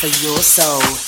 Now your can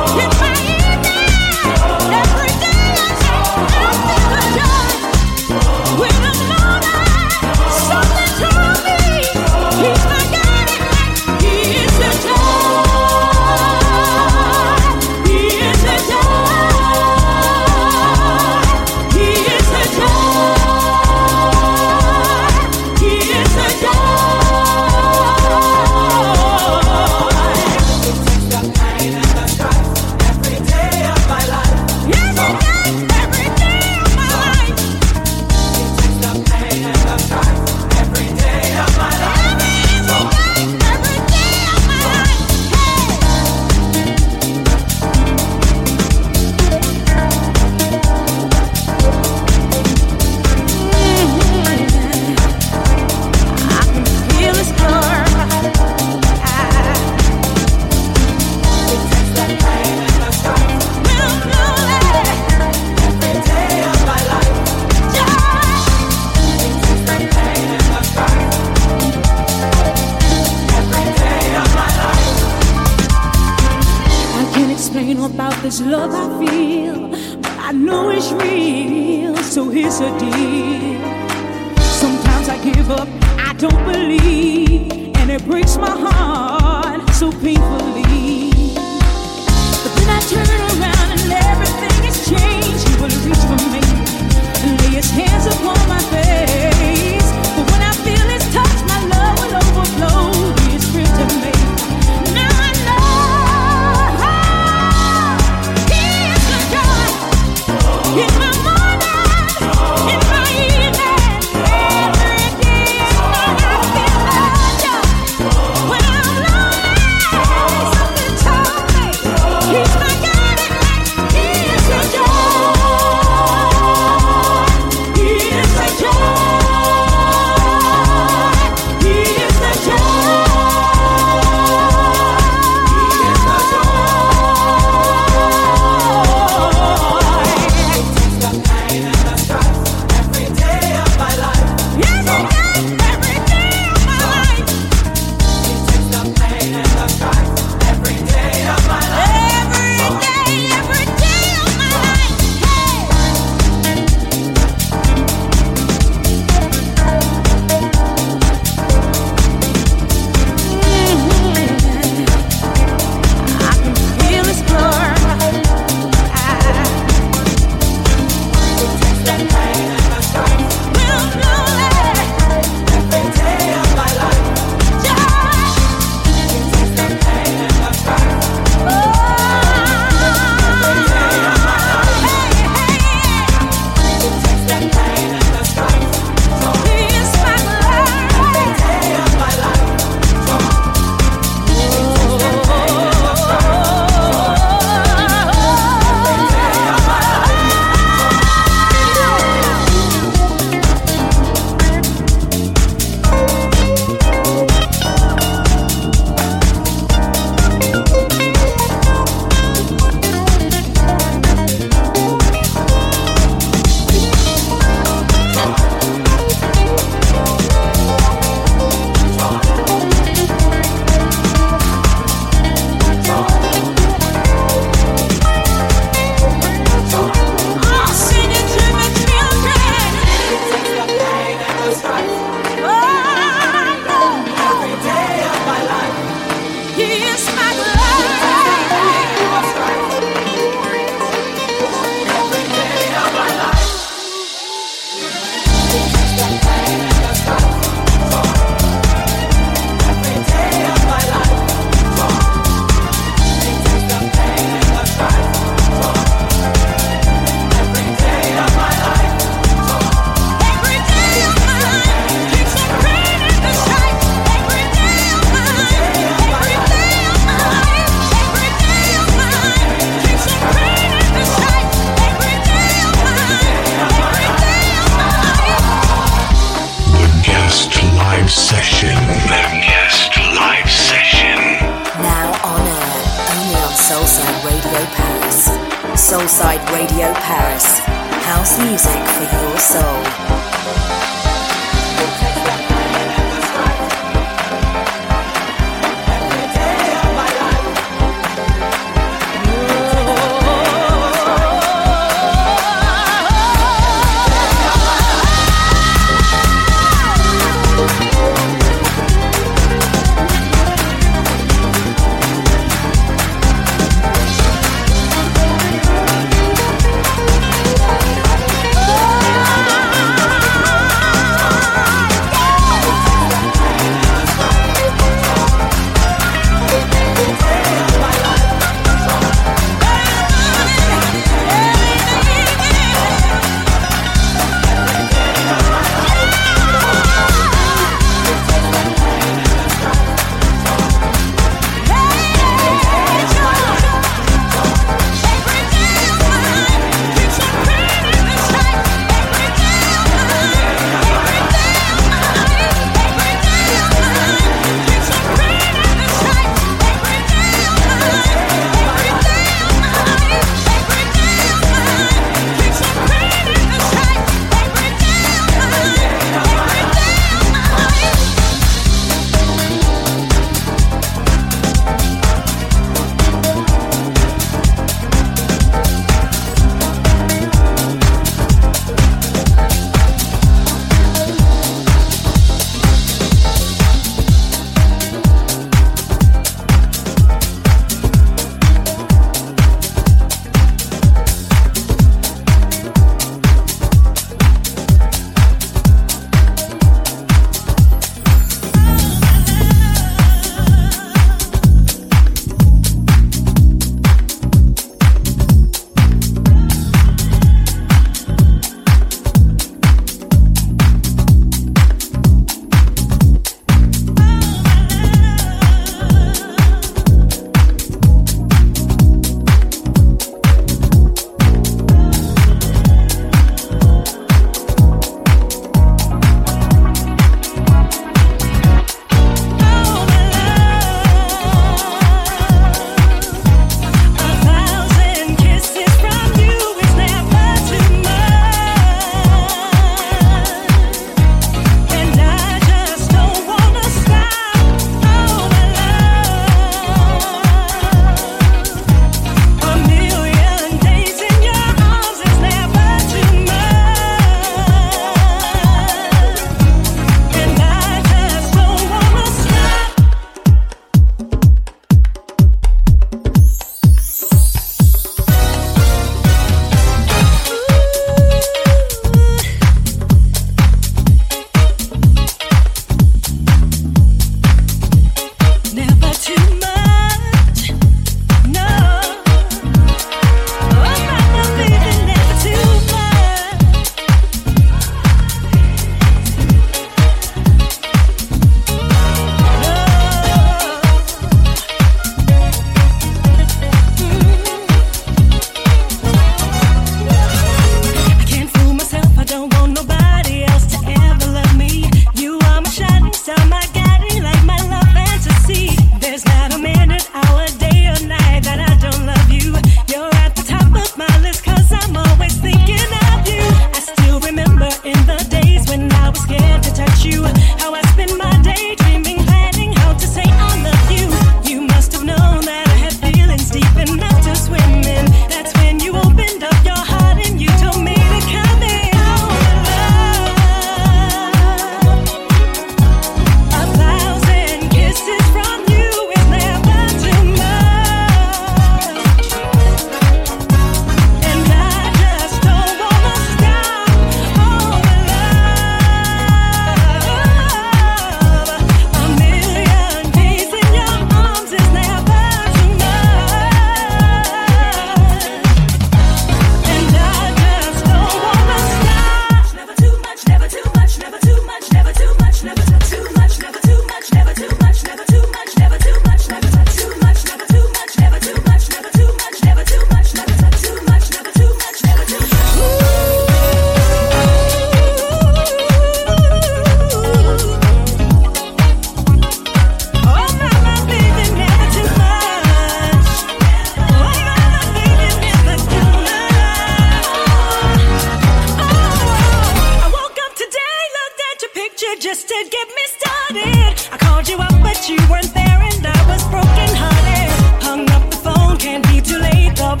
just to get me started. I called you up, but you weren't there, and I was broken hearted. Hung up the phone, can't be too late. The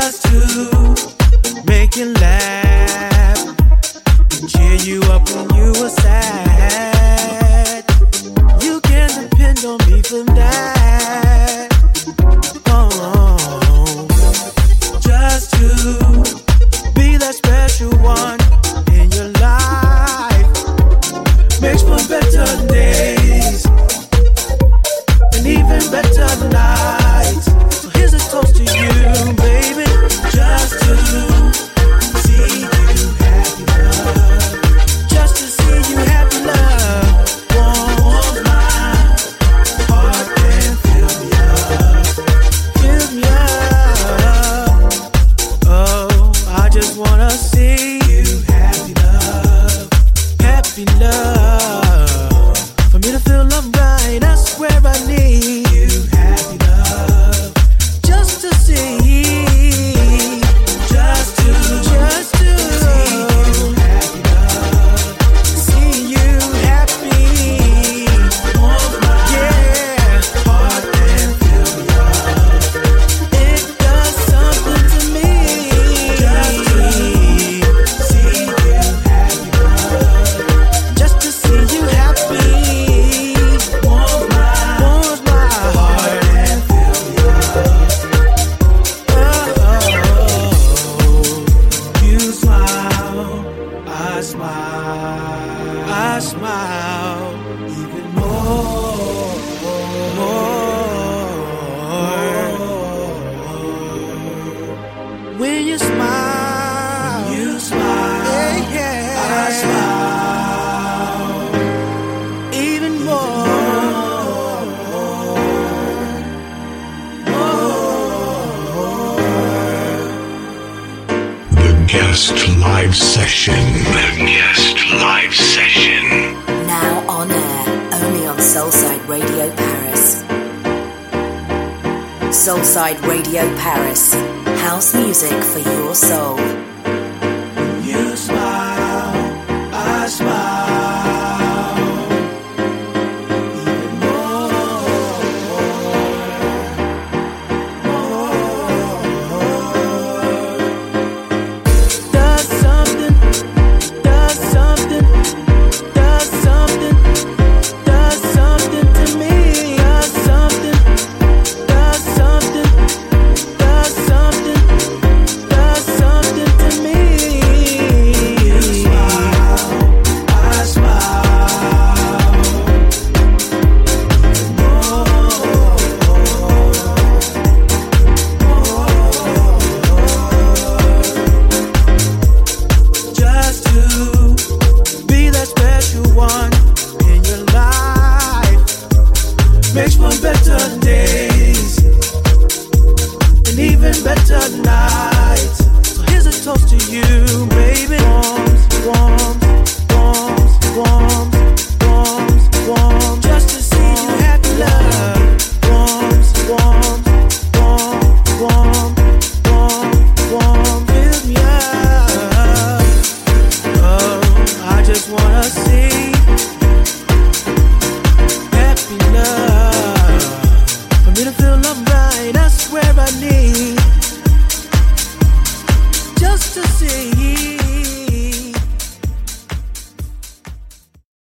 just to make you laugh and cheer you up when you were sad. You can depend on me for that. Oh, just to be that special one. guest live session. The guest live session. Now on air, only on Soulside Radio Paris. Soulside Radio Paris. House music for your soul.